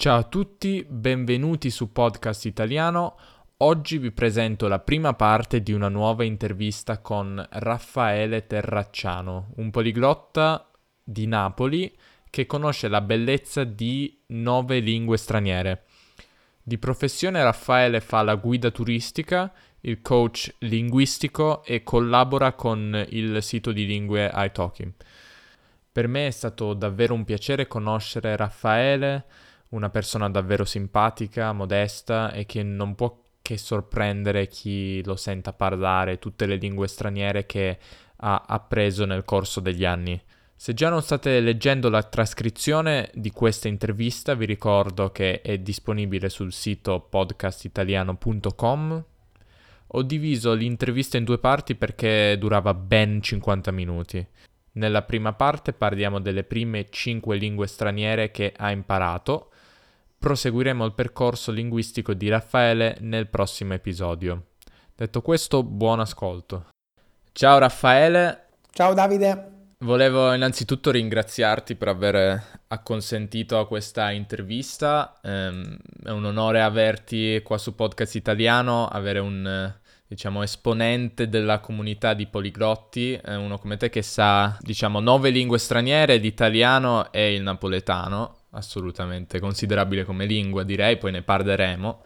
Ciao a tutti, benvenuti su Podcast Italiano. Oggi vi presento la prima parte di una nuova intervista con Raffaele Terracciano, un poliglotta di Napoli che conosce la bellezza di nove lingue straniere. Di professione Raffaele fa la guida turistica, il coach linguistico e collabora con il sito di lingue iTalking. Per me è stato davvero un piacere conoscere Raffaele, una persona davvero simpatica, modesta e che non può che sorprendere chi lo senta parlare tutte le lingue straniere che ha appreso nel corso degli anni. Se già non state leggendo la trascrizione di questa intervista, vi ricordo che è disponibile sul sito podcastitaliano.com. Ho diviso l'intervista in due parti perché durava ben 50 minuti. Nella prima parte parliamo delle prime 5 lingue straniere che ha imparato Proseguiremo il percorso linguistico di Raffaele nel prossimo episodio. Detto questo, buon ascolto. Ciao Raffaele. Ciao Davide. Volevo innanzitutto ringraziarti per aver acconsentito a questa intervista. Um, è un onore averti qua su Podcast Italiano, avere un diciamo esponente della comunità di poliglotti, uno come te che sa diciamo nove lingue straniere, l'italiano e il napoletano assolutamente considerabile come lingua, direi, poi ne parleremo.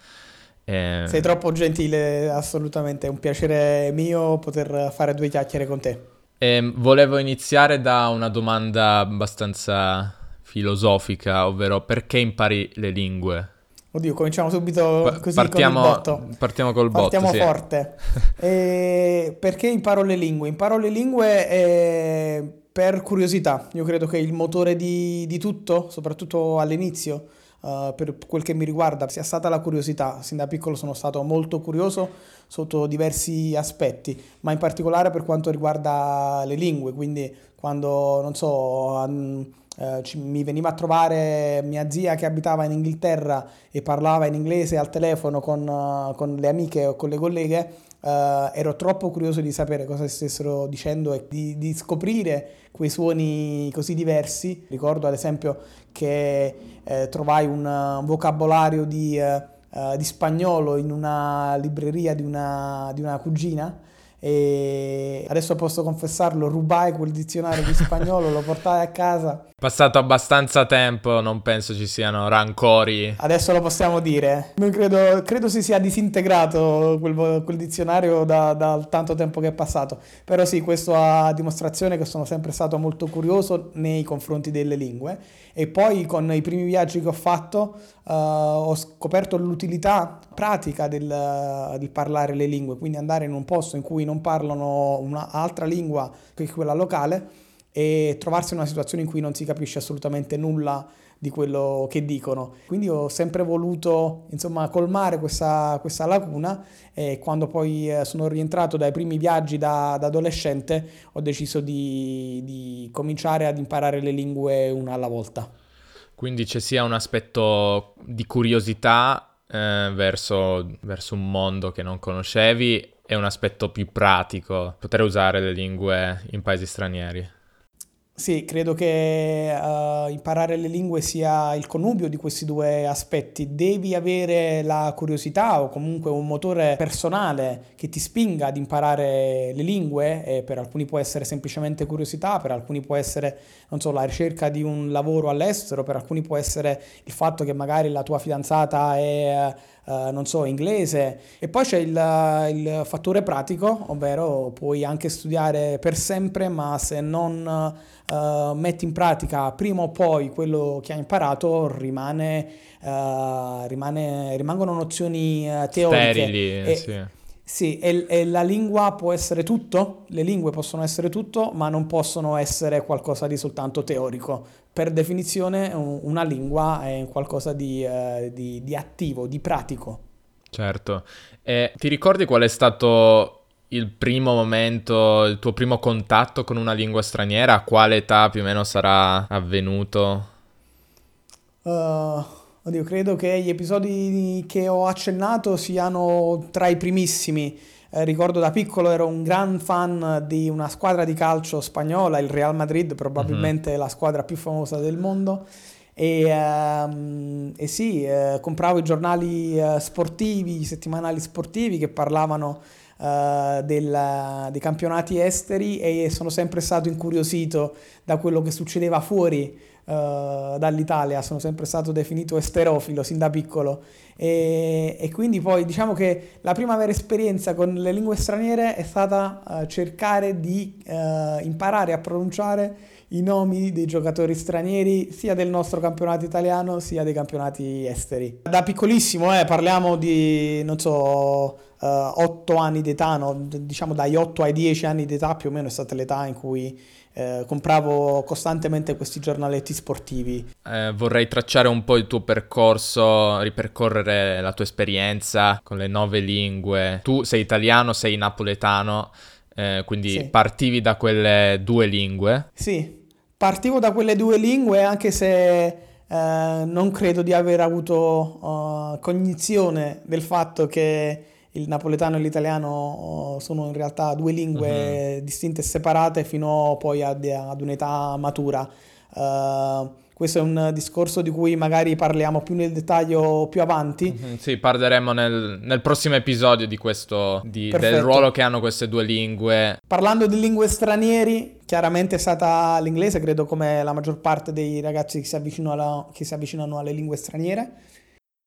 Eh... Sei troppo gentile, assolutamente, è un piacere mio poter fare due chiacchiere con te. Eh, volevo iniziare da una domanda abbastanza filosofica, ovvero perché impari le lingue? Oddio, cominciamo subito così partiamo, con il botto. Partiamo col partiamo botto, forte. e perché imparo le lingue? Imparo le lingue e per curiosità, io credo che il motore di, di tutto, soprattutto all'inizio, uh, per quel che mi riguarda, sia stata la curiosità. Sin da piccolo sono stato molto curioso sotto diversi aspetti, ma in particolare per quanto riguarda le lingue, quindi quando, non so... Um, Uh, ci, mi veniva a trovare mia zia che abitava in Inghilterra e parlava in inglese al telefono con, uh, con le amiche o con le colleghe, Uh, ero troppo curioso di sapere cosa stessero dicendo e di, di, scoprire quei suoni così diversi. Ricordo ad esempio che eh, trovai un vocabolario di, uh, di, spagnolo in una libreria di una, di una cugina e adesso posso confessarlo, rubai quel dizionario di spagnolo, lo portai a casa. Passato abbastanza tempo, non penso ci siano rancori. Adesso lo possiamo dire. Credo, credo si sia disintegrato quel, quel dizionario da, dal tanto tempo che è passato. Però sì, questo ha dimostrazione che sono sempre stato molto curioso nei confronti delle lingue. E poi con i primi viaggi che ho fatto uh, ho scoperto l'utilità pratica del, di parlare le lingue, quindi andare in un posto in cui non parlano un'altra lingua che quella locale e trovarsi in una situazione in cui non si capisce assolutamente nulla di quello che dicono. Quindi ho sempre voluto insomma colmare questa, questa lacuna e quando poi eh, sono rientrato dai primi viaggi da, da adolescente ho deciso di, di cominciare ad imparare le lingue una alla volta. Quindi c'è sia un aspetto di curiosità eh, verso, verso, un mondo che non conoscevi e un aspetto più pratico, poter usare le lingue in paesi stranieri. Sì, credo che uh, imparare le lingue sia il connubio di questi due aspetti. Devi avere la curiosità o comunque un motore personale che ti spinga ad imparare le lingue, e per alcuni può essere semplicemente curiosità, per alcuni può essere, non so, la ricerca di un lavoro all'estero, per alcuni può essere il fatto che magari la tua fidanzata è... Uh, non so, inglese. E poi c'è il, il, fattore pratico, ovvero puoi anche studiare per sempre, ma se non uh, metti in pratica prima o poi quello che hai imparato, rimane, uh, rimane, rimangono nozioni uh, teoriche. Sterili, e, sì. Sì, e, e, la lingua può essere tutto, le lingue possono essere tutto, ma non possono essere qualcosa di soltanto teorico. Per definizione una lingua è qualcosa di, di, di attivo, di pratico. Certo. E ti ricordi qual è stato il primo momento, il tuo primo contatto con una lingua straniera, a quale età più o meno sarà avvenuto? Uh, oddio, credo che gli episodi che ho accennato siano tra i primissimi. Eh, ricordo da piccolo ero un gran fan di una squadra di calcio spagnola, il Real Madrid, probabilmente uh-huh. la squadra più famosa del mondo E, ehm, e sì, eh, compravo i giornali eh, sportivi, i settimanali sportivi che parlavano eh, del, dei campionati esteri e sono sempre stato incuriosito da quello che succedeva fuori Uh, dall'Italia, sono sempre stato definito esterofilo sin da piccolo. E, e, quindi poi diciamo che la prima vera esperienza con le lingue straniere è stata uh, cercare di uh, imparare a pronunciare i nomi dei giocatori stranieri sia del nostro campionato italiano sia dei campionati esteri. Da piccolissimo, eh, parliamo di, non so, uh, 8 anni d'età, no? diciamo dagli 8 ai 10 anni d'età più o meno è stata l'età in cui eh, compravo costantemente questi giornaletti sportivi. Eh, vorrei tracciare un po' il tuo percorso, ripercorrere la tua esperienza con le nove lingue. Tu sei italiano, sei napoletano, eh, quindi sì. partivi da quelle due lingue? Sì, partivo da quelle due lingue anche se eh, non credo di aver avuto uh, cognizione del fatto che il napoletano e l'italiano oh, sono in realtà due lingue uh-huh. distinte e separate fino poi ad, ad un'età matura. Uh, questo è un discorso di cui magari parliamo più nel dettaglio più avanti. Mm-hmm, sì, parleremo nel, nel, prossimo episodio di questo, di, del ruolo che hanno queste due lingue. Parlando di lingue stranieri, chiaramente è stata l'inglese, credo come la maggior parte dei ragazzi che si, alla, che si avvicinano alle lingue straniere.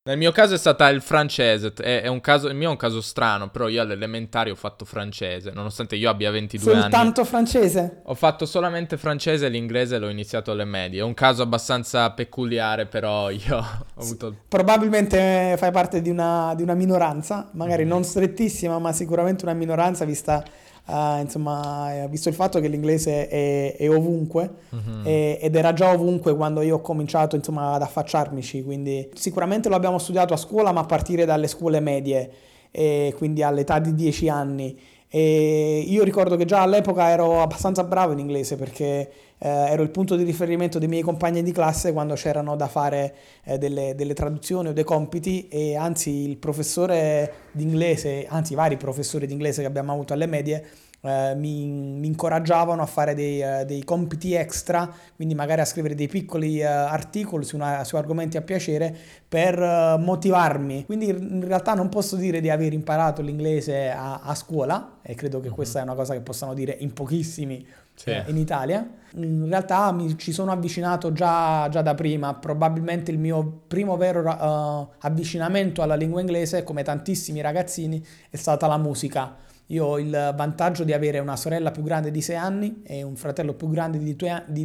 Nel mio caso è stata il francese, è, è un caso, il mio è un caso strano, però io all'elementare ho fatto francese, nonostante io abbia 22 Soltanto anni. Soltanto francese? Ho fatto solamente francese e l'inglese l'ho iniziato alle medie. È un caso abbastanza peculiare, però io ho avuto... Probabilmente fai parte di una, di una minoranza, magari mm. non strettissima, ma sicuramente una minoranza vista Uh, insomma, visto il fatto che l'inglese è, è ovunque uh-huh. e, ed era già ovunque quando io ho cominciato insomma, ad affacciarmici, quindi sicuramente lo abbiamo studiato a scuola, ma a partire dalle scuole medie, e quindi all'età di 10 anni. E io ricordo che già all'epoca ero abbastanza bravo in inglese perché eh, ero il punto di riferimento dei miei compagni di classe quando c'erano da fare eh, delle, delle, traduzioni o dei compiti e anzi il professore di inglese, anzi i vari professori di inglese che abbiamo avuto alle medie eh, mi, mi, incoraggiavano a fare dei, uh, dei, compiti extra, quindi magari a scrivere dei piccoli uh, articoli su, una, su, argomenti a piacere per uh, motivarmi. Quindi in realtà non posso dire di aver imparato l'inglese a, a scuola e credo che mm-hmm. questa è una cosa che possano dire in pochissimi sì. in Italia. In realtà mi ci sono avvicinato già, già da prima, probabilmente il mio primo vero avvicinamento alla lingua inglese, come tantissimi ragazzini, è stata la musica io ho il vantaggio di avere una sorella più grande di 6 anni e un fratello più grande di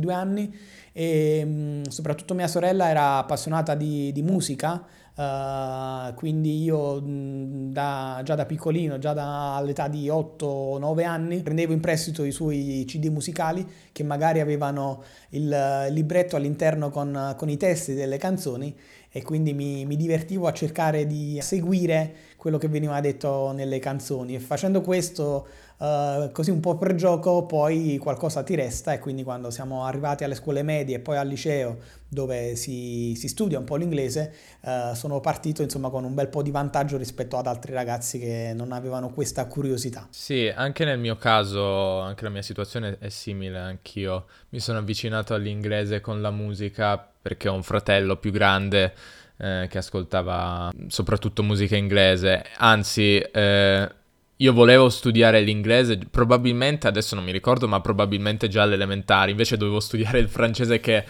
2 anni e mm, soprattutto mia sorella era appassionata di, di musica, uh, quindi io mm, da, già da piccolino, già dall'età di 8-9 anni, prendevo in prestito i suoi CD musicali che magari avevano il libretto all'interno con, con i testi delle canzoni e quindi mi, mi, divertivo a cercare di seguire quello che veniva detto nelle canzoni e facendo questo uh, così un po' per gioco poi qualcosa ti resta e quindi quando siamo arrivati alle scuole medie e poi al liceo dove si, si studia un po' l'inglese uh, sono partito insomma con un bel po' di vantaggio rispetto ad altri ragazzi che non avevano questa curiosità. Sì, anche nel mio caso, anche la mia situazione è simile, anch'io mi sono avvicinato all'inglese con la musica perché ho un fratello più grande eh, che ascoltava soprattutto musica inglese, anzi eh, io volevo studiare l'inglese, probabilmente, adesso non mi ricordo, ma probabilmente già all'elementare, invece dovevo studiare il francese che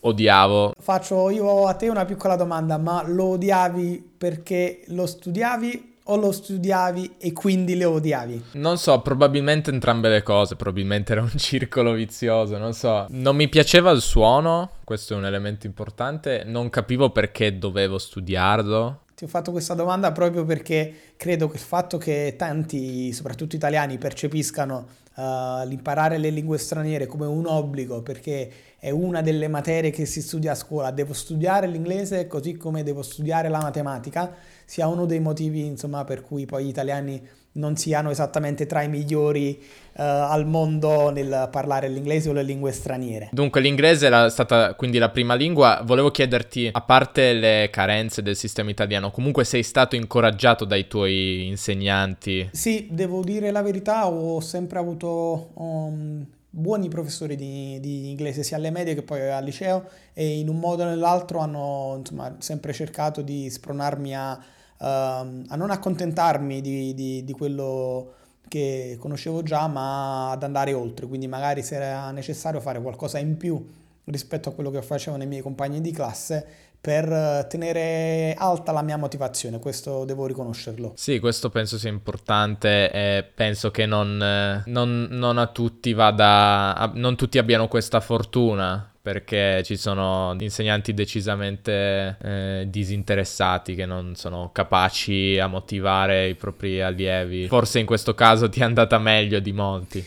odiavo. Faccio io a te una piccola domanda, ma lo odiavi perché lo studiavi o lo studiavi e quindi lo odiavi? Non so, probabilmente entrambe le cose, probabilmente era un circolo vizioso, non so. Non mi piaceva il suono, questo è un elemento importante, non capivo perché dovevo studiarlo. Ti ho fatto questa domanda proprio perché credo che il fatto che tanti, soprattutto italiani, percepiscano uh, l'imparare le lingue straniere come un obbligo perché è una delle materie che si studia a scuola. Devo studiare l'inglese così come devo studiare la matematica, sia uno dei motivi insomma, per cui poi gli italiani non siano esattamente tra i migliori uh, al mondo nel parlare l'inglese o le lingue straniere. Dunque l'inglese era stata quindi la prima lingua, volevo chiederti, a parte le carenze del sistema italiano, comunque sei stato incoraggiato dai tuoi insegnanti? Sì, devo dire la verità, ho sempre avuto um, buoni professori di, di, inglese sia alle medie che poi al liceo e in un modo o nell'altro hanno insomma, sempre cercato di spronarmi a, a non accontentarmi di, di, di, quello che conoscevo già ma ad andare oltre, quindi magari se era necessario fare qualcosa in più rispetto a quello che facevano i miei compagni di classe per tenere alta la mia motivazione, questo devo riconoscerlo. Sì, questo penso sia importante e penso che non, eh, non, non a tutti vada, non tutti abbiano questa fortuna perché ci sono insegnanti decisamente eh, disinteressati che non sono capaci a motivare i propri allievi. Forse in questo caso ti è andata meglio di molti.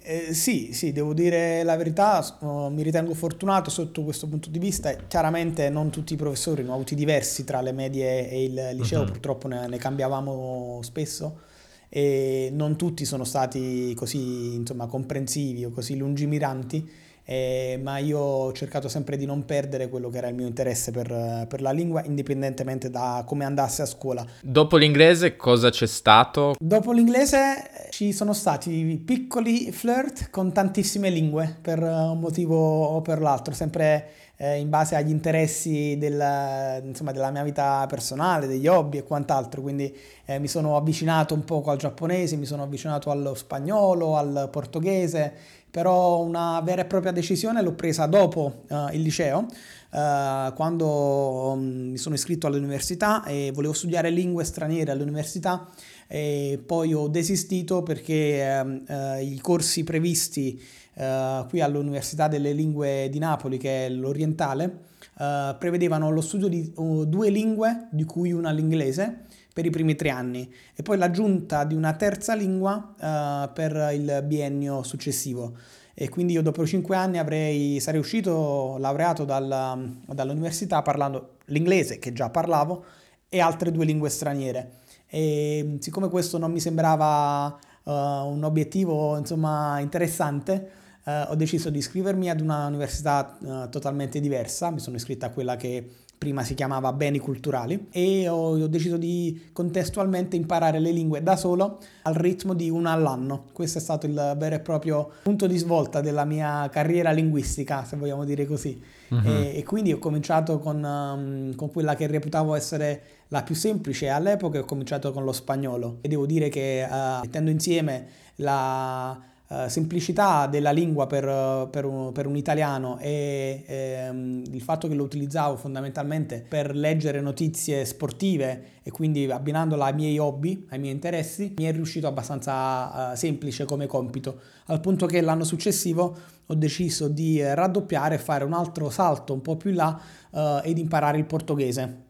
Eh, sì, sì, devo dire la verità, uh, mi ritengo fortunato sotto questo punto di vista. Chiaramente non tutti i professori, ho avuti diversi tra le medie e il liceo, uh-huh. purtroppo ne, ne, cambiavamo spesso e non tutti sono stati così insomma, comprensivi o così lungimiranti eh, ma io ho cercato sempre di non perdere quello che era il mio interesse per, per, la lingua, indipendentemente da come andasse a scuola. Dopo l'inglese cosa c'è stato? Dopo l'inglese ci sono stati piccoli flirt con tantissime lingue, per un motivo o per l'altro, sempre eh, in base agli interessi del, insomma, della mia vita personale, degli hobby e quant'altro. Quindi eh, mi sono avvicinato un poco al giapponese, mi sono avvicinato allo spagnolo, al portoghese però una vera e propria decisione l'ho presa dopo uh, il liceo, uh, quando um, mi sono iscritto all'università e volevo studiare lingue straniere all'università e poi ho desistito perché uh, i corsi previsti qui all'Università delle Lingue di Napoli, che è l'orientale, prevedevano lo studio di due lingue, di cui una l'inglese, per i primi tre anni e poi l'aggiunta di una terza lingua uh, per il biennio successivo. E quindi io dopo cinque anni avrei, sarei uscito laureato dalla, dall'università parlando l'inglese, che già parlavo, e altre due lingue straniere. E siccome questo non mi sembrava uh, un obiettivo insomma, interessante, uh, ho deciso di iscrivermi ad una università totalmente diversa. Mi sono iscritto a quella che prima si chiamava beni culturali, e ho, ho, deciso di contestualmente imparare le lingue da solo al ritmo di una all'anno. Questo è stato il vero e proprio punto di svolta della mia carriera linguistica, se vogliamo dire così. Uh-huh. E, e, quindi ho cominciato con, um, con quella che reputavo essere la più semplice all'epoca, ho cominciato con lo spagnolo e devo dire che uh, mettendo insieme la Uh, semplicità della lingua per, per, un, per un, italiano e ehm, il fatto che lo utilizzavo fondamentalmente per leggere notizie sportive e quindi abbinandola ai miei hobby, ai miei interessi, mi è riuscito abbastanza uh, semplice come compito, al punto che l'anno successivo ho deciso di raddoppiare e fare un altro salto un po' più in là uh, ed imparare il portoghese.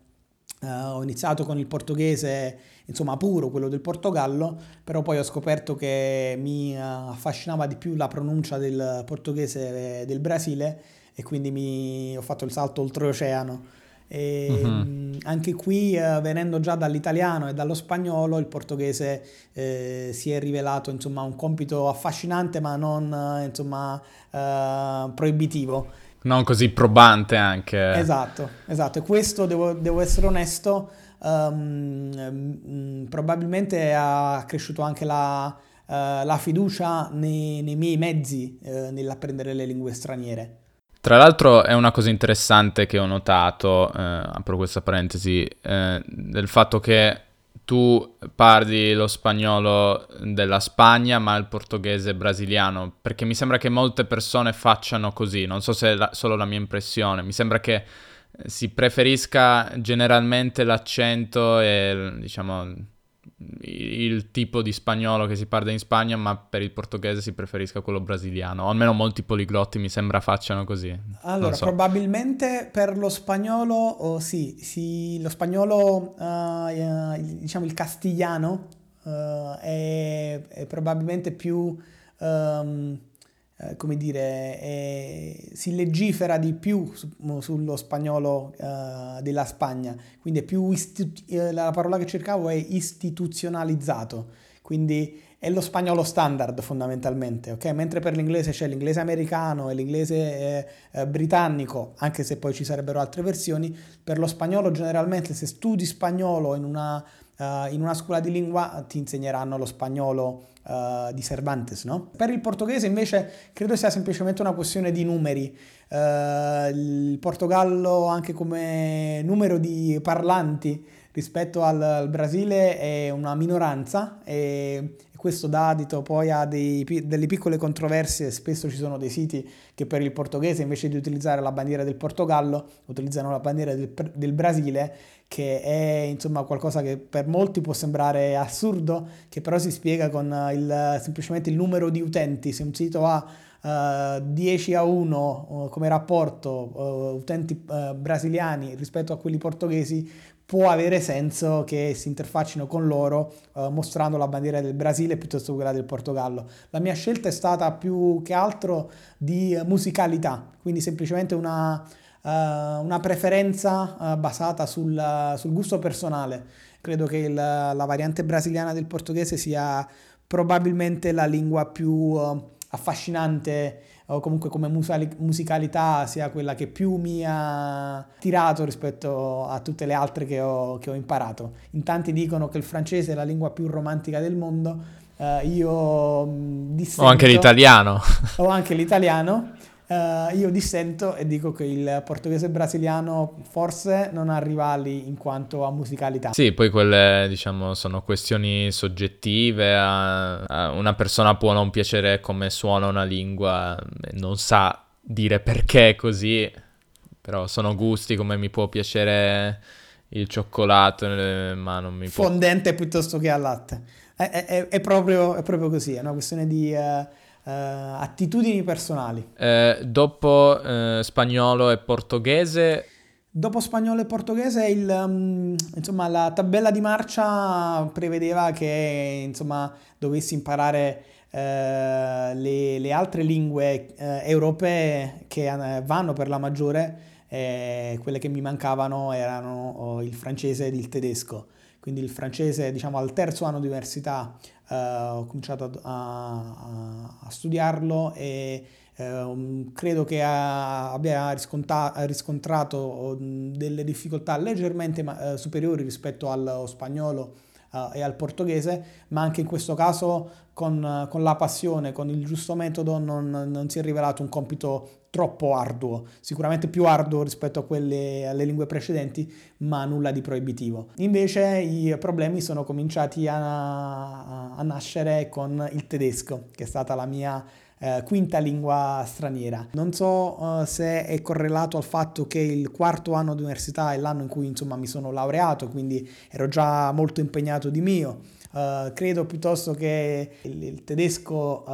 Ho iniziato con il portoghese insomma puro, quello del Portogallo, però poi ho scoperto che mi eh, affascinava di più la pronuncia del portoghese del Brasile e quindi mi ho fatto il salto oltreoceano. E uh-huh. Anche qui, eh, venendo già dall'italiano e dallo spagnolo, il portoghese eh, si è rivelato insomma, un compito affascinante ma non eh, insomma, eh, proibitivo. Non così probante anche. Esatto, esatto. E questo, devo, devo essere onesto, um, probabilmente ha cresciuto anche la, uh, la fiducia nei, nei, miei mezzi uh, nell'apprendere le lingue straniere. Tra l'altro è una cosa interessante che ho notato, eh, apro questa parentesi, eh, del fatto che tu parli lo spagnolo della Spagna ma il portoghese brasiliano, perché mi sembra che molte persone facciano così, non so se è la, solo la mia impressione, mi sembra che si preferisca generalmente l'accento e diciamo il tipo di spagnolo che si parla in Spagna, ma per il portoghese si preferisca quello brasiliano. O almeno molti poliglotti mi sembra facciano così. Allora, so. probabilmente per lo spagnolo, oh, sì, sì, lo spagnolo, uh, diciamo il castigliano, uh, è, è, probabilmente più... Um, eh, come dire, eh, si legifera di più su, sullo spagnolo eh, della Spagna, quindi è più istitu- eh, la parola che cercavo è istituzionalizzato, quindi è lo spagnolo standard fondamentalmente, ok? Mentre per l'inglese c'è l'inglese americano e l'inglese eh, eh, britannico, anche se poi ci sarebbero altre versioni, per lo spagnolo generalmente se studi spagnolo in una uh, in una scuola di lingua ti insegneranno lo spagnolo uh, di Cervantes, no? Per il portoghese invece credo sia semplicemente una questione di numeri. Uh, il Portogallo anche come numero di parlanti rispetto al, al Brasile è una minoranza e questo dà adito poi a dei, delle piccole controversie, spesso ci sono dei siti che per il portoghese invece di utilizzare la bandiera del Portogallo utilizzano la bandiera del, del Brasile che è insomma qualcosa che per molti può sembrare assurdo, che però si spiega con il, semplicemente il numero di utenti. Se un sito ha uh, 10 a 1 uh, come rapporto uh, utenti brasiliani rispetto a quelli portoghesi, può avere senso che si interfaccino con loro uh, mostrando la bandiera del Brasile piuttosto che quella del Portogallo. La mia scelta è stata più che altro di musicalità, quindi semplicemente una, uh, una preferenza uh, basata sul, sul, gusto personale. Credo che il, la variante brasiliana del portoghese sia probabilmente la lingua più affascinante o comunque come musicalità sia quella che più mi ha tirato rispetto a tutte le altre che ho, che ho imparato. In tanti dicono che il francese è la lingua più romantica del mondo, Uh, io dissento, o anche l'italiano. O anche l'italiano Uh, io dissento e dico che il portoghese brasiliano forse non ha rivali in quanto a musicalità. Sì, poi quelle diciamo sono questioni soggettive, a, a una persona può non piacere come suona una lingua, non sa dire perché è così, però sono gusti come mi può piacere il cioccolato, ma non mi può... Fondente piuttosto che al latte. È, è, è, proprio, è proprio così, è una questione di... Uh Uh, attitudini personali. Eh, dopo eh, spagnolo e portoghese. Dopo spagnolo e portoghese il, um, insomma, la tabella di marcia prevedeva che insomma, dovessi imparare eh, le, le, altre lingue eh, europee che eh, vanno per la maggiore, quelle che mi mancavano erano oh, il francese ed il tedesco. Quindi il francese diciamo al terzo anno di università uh, ho cominciato a, a, a studiarlo e uh, credo che a, abbia riscontrato delle difficoltà leggermente uh, superiori rispetto allo spagnolo e al portoghese, ma anche in questo caso con, con la passione, con il giusto metodo non, non si è rivelato un compito troppo arduo, sicuramente più arduo rispetto a quelle alle lingue precedenti, ma nulla di proibitivo. Invece i problemi sono cominciati a, a nascere con il tedesco, che è stata la mia eh, quinta lingua straniera. Non so uh, se è correlato al fatto che il quarto anno di università è l'anno in cui insomma mi sono laureato, quindi ero già molto impegnato di mio. Uh, credo piuttosto che il, il tedesco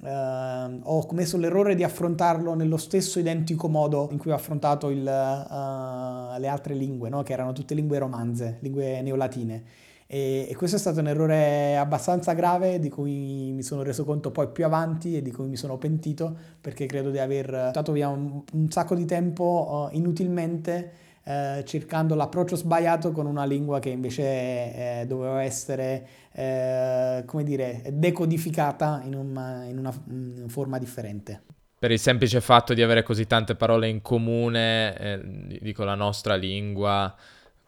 uh, ho commesso l'errore di affrontarlo nello stesso identico modo in cui ho affrontato il, uh, le altre lingue, no? che erano tutte lingue romanze, lingue neolatine. E, e, questo è stato un errore abbastanza grave di cui mi sono reso conto poi più avanti e di cui mi sono pentito perché credo di aver dato via un, un sacco di tempo uh, inutilmente eh, cercando l'approccio sbagliato con una lingua che invece eh, doveva essere, eh, come dire, decodificata in una, in una, in forma differente. Per il semplice fatto di avere così tante parole in comune, eh, dico la nostra lingua,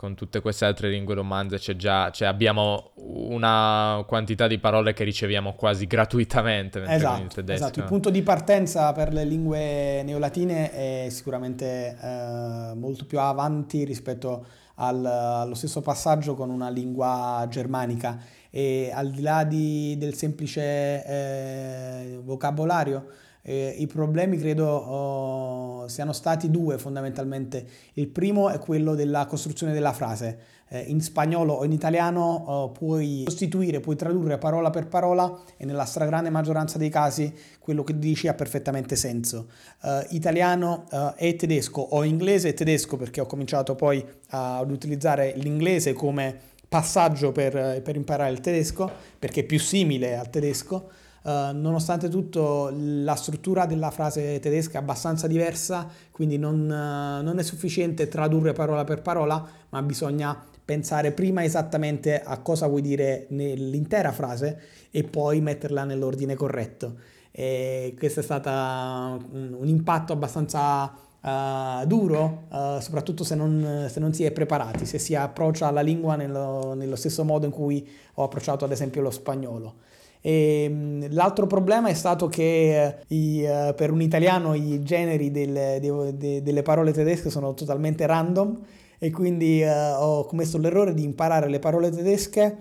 con tutte queste altre lingue romanze c'è già, cioè abbiamo una quantità di parole che riceviamo quasi gratuitamente. Esatto, esatto, il punto di partenza per le lingue neolatine è sicuramente eh, molto più avanti rispetto al, allo stesso passaggio con una lingua germanica e al di là di, del semplice eh, vocabolario eh, I problemi credo oh, siano stati due fondamentalmente. Il primo è quello della costruzione della frase. Eh, in spagnolo o in italiano oh, puoi sostituire, puoi tradurre parola per parola e nella stragrande maggioranza dei casi quello che dici ha perfettamente senso. Uh, italiano uh, e tedesco o inglese e tedesco perché ho cominciato poi ad utilizzare l'inglese come passaggio per, per imparare il tedesco perché è più simile al tedesco. Uh, nonostante tutto la struttura della frase tedesca è abbastanza diversa, quindi non, uh, non, è sufficiente tradurre parola per parola, ma bisogna pensare prima esattamente a cosa vuoi dire nell'intera frase e poi metterla nell'ordine corretto. E questo è stato un, un impatto abbastanza uh, duro, soprattutto se non, se non, si è preparati, se si approccia alla lingua nello, nello, stesso modo in cui ho approcciato ad esempio lo spagnolo. E, um, l'altro problema è stato che uh, i, per un italiano i generi del, de, de, delle parole tedesche sono totalmente random e quindi ho commesso l'errore di imparare le parole tedesche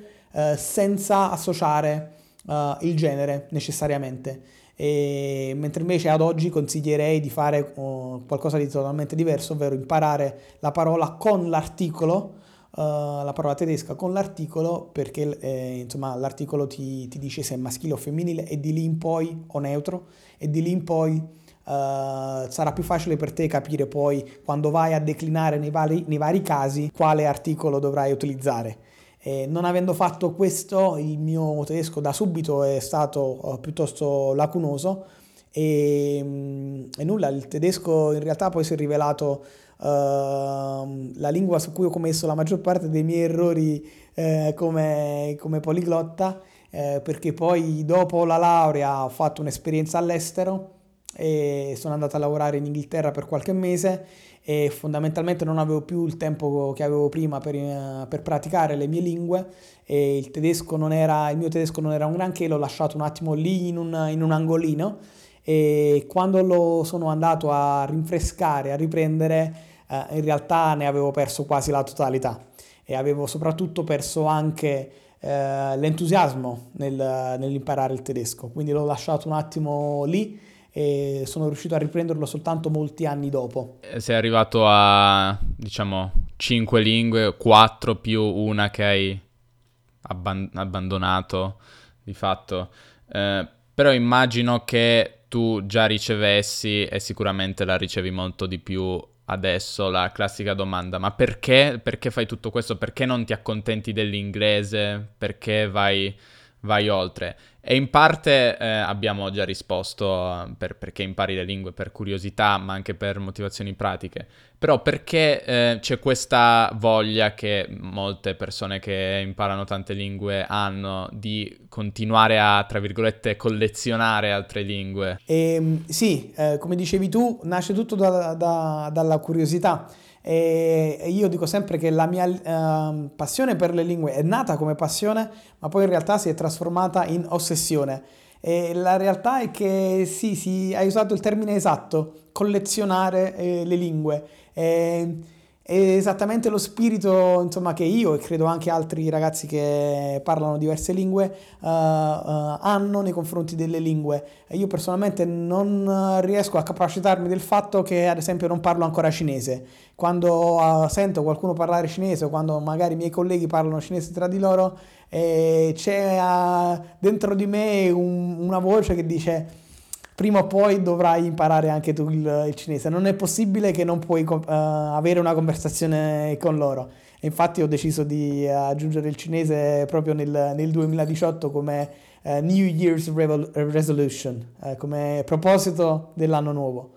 senza associare il genere necessariamente. E, mentre invece ad oggi consiglierei di fare uh, qualcosa di totalmente diverso, ovvero imparare la parola con l'articolo, uh, la parola tedesca con l'articolo, perché eh, insomma l'articolo ti, ti, dice se è maschile o femminile e di lì in poi, o neutro, e di lì in poi Uh, sarà più facile per te capire poi quando vai a declinare nei vari, nei vari casi quale articolo dovrai utilizzare. E non avendo fatto questo, il mio tedesco da subito è stato uh, piuttosto lacunoso e, um, e, nulla, il tedesco in realtà poi si è rivelato uh, la lingua su cui ho commesso la maggior parte dei miei errori uh, come, come, poliglotta, eh, perché poi dopo la laurea ho fatto un'esperienza all'estero e sono andato a lavorare in Inghilterra per qualche mese e fondamentalmente non avevo più il tempo che avevo prima per, eh, per praticare le mie lingue e il tedesco non era, il mio tedesco non era un granché, l'ho lasciato un attimo lì in un, in un angolino e quando lo sono andato a rinfrescare, a riprendere, eh, in realtà ne avevo perso quasi la totalità e avevo soprattutto perso anche eh, l'entusiasmo nel, nell'imparare il tedesco, quindi l'ho lasciato un attimo lì e sono riuscito a riprenderlo soltanto molti anni dopo. Eh, sei arrivato a, diciamo, 5 lingue, 4 più una che hai abban- abbandonato di fatto. Eh, però immagino che tu già ricevessi e sicuramente la ricevi molto di più adesso la classica domanda, ma perché, perché fai tutto questo? Perché non ti accontenti dell'inglese? Perché vai vai oltre. E in parte eh, abbiamo già risposto eh, per, perché impari le lingue per curiosità, ma anche per motivazioni pratiche. Però perché eh, c'è questa voglia che molte persone che imparano tante lingue hanno di continuare a, tra virgolette, collezionare altre lingue? E, ehm, sì, eh, come dicevi tu, nasce tutto da, da, dalla curiosità. E io dico sempre che la mia uh, passione per le lingue è nata come passione, ma poi in realtà si è trasformata in ossessione. E la realtà è che sì, sì, hai usato il termine esatto, collezionare eh, le lingue. E, è esattamente lo spirito insomma, che io e credo anche altri ragazzi che parlano diverse lingue uh, uh, hanno nei confronti delle lingue. Io personalmente non riesco a capacitarmi del fatto che ad esempio non parlo ancora cinese. Quando uh, sento qualcuno parlare cinese o quando magari i miei colleghi parlano cinese tra di loro, eh, c'è dentro di me un, una voce che dice prima o poi dovrai imparare anche tu il, il cinese. Non è possibile che non puoi uh, avere una conversazione con loro. Infatti ho deciso di aggiungere il cinese proprio nel, nel 2018 come uh, New Year's Revol- Resolution, uh, come proposito dell'anno nuovo.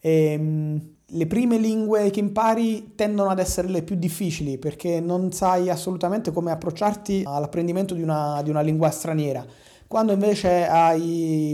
E, um, le prime lingue che impari tendono ad essere le più difficili perché non sai assolutamente come approcciarti all'apprendimento di una, di una lingua straniera quando invece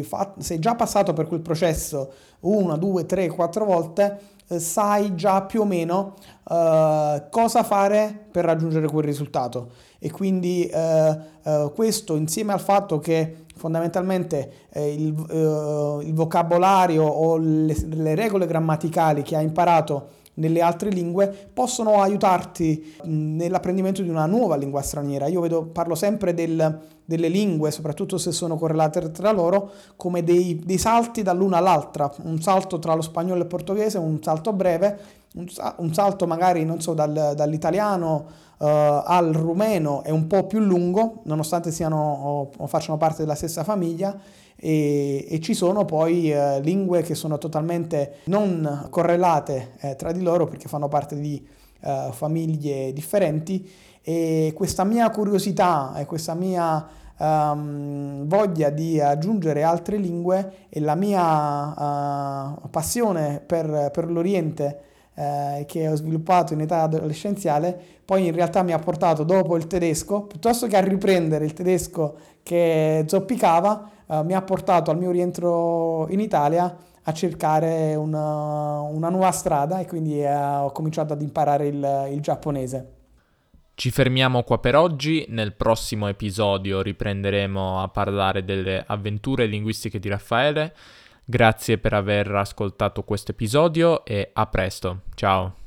fatto, sei già passato per quel processo una, due, tre, quattro volte, eh, sai già più o meno eh, cosa fare per raggiungere quel risultato. E quindi eh, eh questo insieme al fatto che fondamentalmente eh, il, eh, il, vocabolario o le, le regole grammaticali che hai imparato nelle altre lingue possono aiutarti nell'apprendimento di una nuova lingua straniera. Io vedo, parlo sempre del, delle lingue, soprattutto se sono correlate tra loro, come dei, dei, salti dall'una all'altra, un salto tra lo spagnolo e il portoghese, un salto breve, un, salto magari, non so, dal, dall'italiano uh, al rumeno è un po' più lungo, nonostante siano o, o facciano parte della stessa famiglia, e, e ci sono poi eh, lingue che sono totalmente non correlate eh, tra di loro perché fanno parte di eh, famiglie differenti. E questa mia curiosità e questa mia um, voglia di aggiungere altre lingue e la mia uh, passione per, per l'Oriente eh, che ho sviluppato in età adolescenziale, poi in realtà mi ha portato dopo il tedesco, piuttosto che a riprendere il tedesco che zoppicava, eh, mi ha portato al mio rientro in Italia a cercare una, una nuova strada e quindi eh, ho cominciato ad imparare il, il giapponese. Ci fermiamo qua per oggi, nel prossimo episodio riprenderemo a parlare delle avventure linguistiche di Raffaele. Grazie per aver ascoltato questo episodio e a presto, ciao!